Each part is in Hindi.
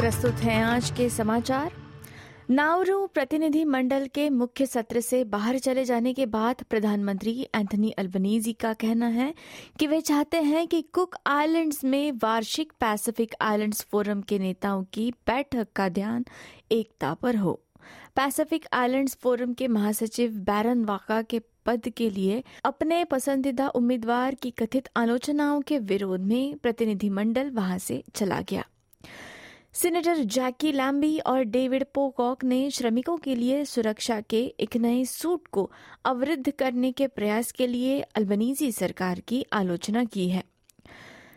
प्रस्तुत हैं आज के समाचार। नाउरू प्रतिनिधि मंडल के मुख्य सत्र से बाहर चले जाने के बाद प्रधानमंत्री एंथनी अल्बनीजी का कहना है कि वे चाहते हैं कि कुक आइलैंड्स में वार्षिक पैसिफिक आइलैंड्स फोरम के नेताओं की बैठक का ध्यान एकता पर हो। पैसिफिक आइलैंड्स फोरम के महासचिव बैरन वाका के पद के लिए अपने पसंदीदा उम्मीदवार की कथित आलोचनाओं के विरोध में प्रतिनिधिमंडल वहाँ से चला गया। सीनेटर जैकी लैम्बी और डेविड पोकॉक ने श्रमिकों के लिए सुरक्षा के एक नए सूट को अवरुद्ध करने के प्रयास के लिए अल्बनीजी सरकार की आलोचना की है।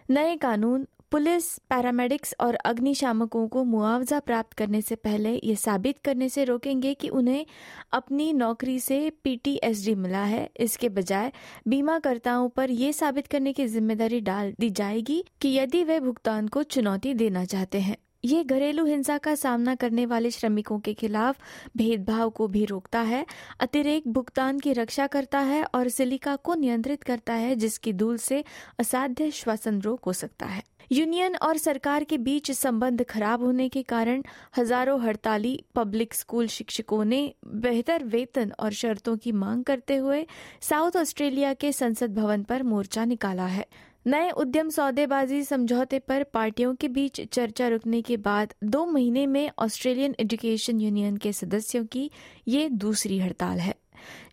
नए कानून, पुलिस, पैरामेडिक्स और अग्निशामकों को मुआवजा प्राप्त करने से पहले ये साबित करने से रोकेंगे कि उन्हें अपनी नौकरी से पीटीएसडी मिला है। इसके बजाय बीमाकर्ताओं पर यह साबित करने की ज़िम्मेदारी डाल दी जाएगी कि यदि वे भुगतान को चुनौती देना चाहते हैं। ये घरेलू हिंसा का सामना करने वाले श्रमिकों के खिलाफ भेदभाव को भी रोकता है अतिरिक्त भुगतान की रक्षा करता है और सिलिका को नियंत्रित करता है, जिसकी धूल से असाध्य श्वसन रोग हो सकता है। यूनियन और सरकार के बीच संबंध खराब होने के कारण हज़ारों हड़ताली, पब्लिक स्कूल शिक्षकों ने बेहतर वेतन और शर्तों की मांग करते हुए साउथ ऑस्ट्रेलिया के संसद भवन पर मोर्चा निकाला है। नए उद्यम सौदेबाजी समझौते पर पार्टियों के बीच चर्चा रुकने के बाद दो महीने में ऑस्ट्रेलियन एजुकेशन यूनियन के सदस्यों की ये दूसरी हड़ताल है।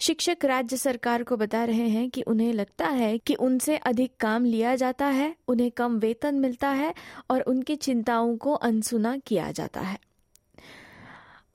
शिक्षक राज्य सरकार को बता रहे हैं कि उन्हें लगता है कि उनसे अधिक काम लिया जाता है, उन्हें कम वेतन मिलता है और उनकी चिंताओं को अनसुना किया जाता है।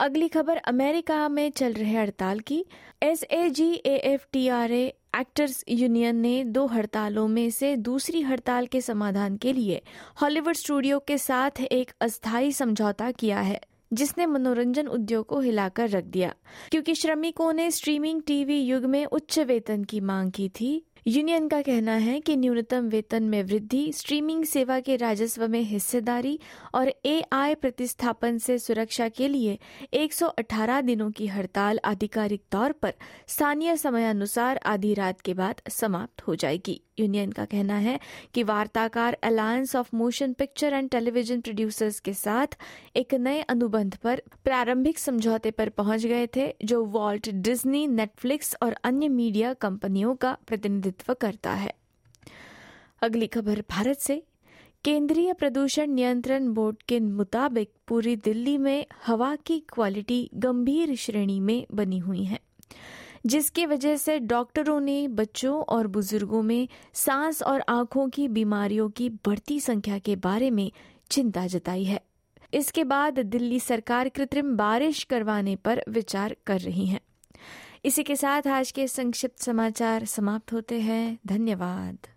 अगली खबर, अमेरिका में चल रहे हड़ताल की। S A G A F T R A actors union ने दो हड़तालों में से दूसरी हड़ताल के समाधान के लिए हॉलीवुड स्टूडियो के साथ एक अस्थायी समझौता किया है, जिसने मनोरंजन उद्योग को हिलाकर रख दिया। क्योंकि श्रमिकों ने स्ट्रीमिंग टीवी युग में उच्च वेतन की मांग की थी यूनियन का कहना है कि न्यूनतम वेतन में वृद्धि, स्ट्रीमिंग सेवा के राजस्व में हिस्सेदारी और एआई प्रतिस्थापन से सुरक्षा के लिए 118 दिनों की हड़ताल आधिकारिक तौर पर स्थानीय समयानुसार आधी रात के बाद समाप्त हो जाएगी। यूनियन का कहना है कि वार्ताकार alliance of motion picture and television producers के साथ एक नए अनुबंध पर प्रारंभिक समझौते पर पहुँच गए थे, जो वॉल्ट डिज्नी नेटफ्लिक्स और अन्य मीडिया कंपनियों का प्रतिनिधित्व करता है। अगली खबर, भारत से। केंद्रीय प्रदूषण नियंत्रण बोर्ड के मुताबिक पूरी दिल्ली में हवा की क्वालिटी गंभीर श्रेणी में बनी हुई है, जिसकी वजह से डॉक्टरों ने बच्चों और बुज़ुर्गों में सांस और आँखों की बीमारियों की बढ़ती संख्या के बारे में चिंता जताई है। इसके बाद दिल्ली सरकार कृत्रिम बारिश करवाने पर विचार कर रही है। इसी के साथ आज के संक्षिप्त समाचार समाप्त होते हैं। धन्यवाद।